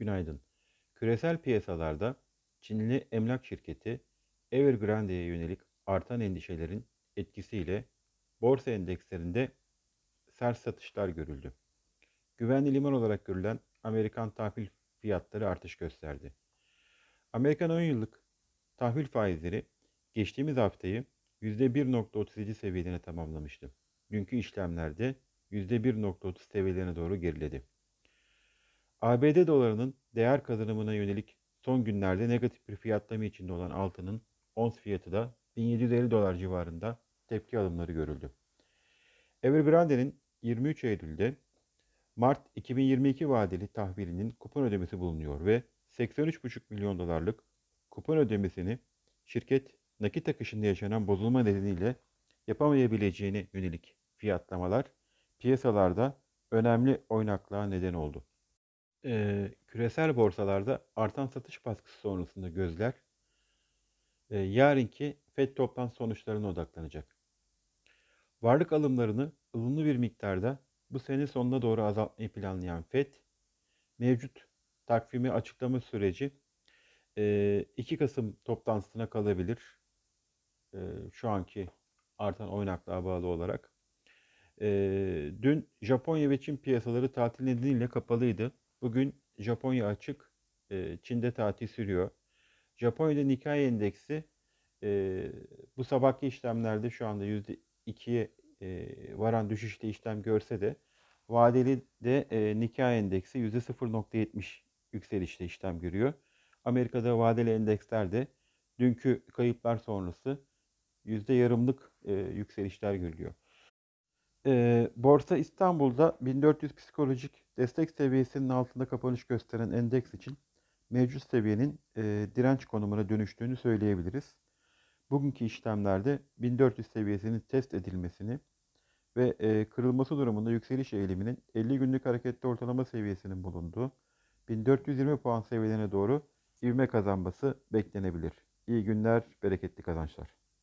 Günaydın. Küresel piyasalarda Çinli emlak şirketi Evergrande'ye yönelik artan endişelerin etkisiyle borsa endekslerinde sert satışlar görüldü. Güvenli liman olarak görülen Amerikan tahvil fiyatları artış gösterdi. Amerikan 10 yıllık tahvil faizleri geçtiğimiz haftayı %1.37 seviyelerine tamamlamıştı. Dünkü işlemlerde %1.30 seviyelerine doğru geriledi. ABD dolarının değer kazanımına yönelik son günlerde negatif bir fiyatlama içinde olan altının ons fiyatı da 1750 dolar civarında tepki alımları görüldü. Evergrande'nin 23 Eylül'de Mart 2022 vadeli tahvilinin kupon ödemesi bulunuyor ve 83,5 milyon dolarlık kupon ödemesini şirket nakit akışında yaşanan bozulma nedeniyle yapamayabileceğine yönelik fiyatlamalar piyasalarda önemli oynaklığa neden oldu. Ee, küresel borsalarda artan satış baskısı sonrasında gözler e, yarınki FED toplantı sonuçlarına odaklanacak. Varlık alımlarını ılımlı bir miktarda bu sene sonuna doğru azaltmayı planlayan FED, mevcut takvimi açıklama süreci e, 2 Kasım toplantısına kalabilir. E, şu anki artan oynaklığa bağlı olarak. E, dün Japonya ve Çin piyasaları tatil nedeniyle kapalıydı. Bugün Japonya açık, e, Çin'de tatil sürüyor. Japonya'da Nikkei endeksi e, bu sabahki işlemlerde şu anda %2'ye e, varan düşüşte işlem görse de vadeli de e, Nikkei endeksi %0.70 yükselişte işlem görüyor. Amerika'da vadeli endeksler de dünkü kayıplar sonrası yüzde yarımlık e, yükselişler görülüyor. E, Borsa İstanbul'da 1400 psikolojik destek seviyesinin altında kapanış gösteren endeks için mevcut seviyenin e, direnç konumuna dönüştüğünü söyleyebiliriz. Bugünkü işlemlerde 1400 seviyesinin test edilmesini ve e, kırılması durumunda yükseliş eğiliminin 50 günlük hareketli ortalama seviyesinin bulunduğu 1420 puan seviyelerine doğru ivme kazanması beklenebilir. İyi günler, bereketli kazançlar.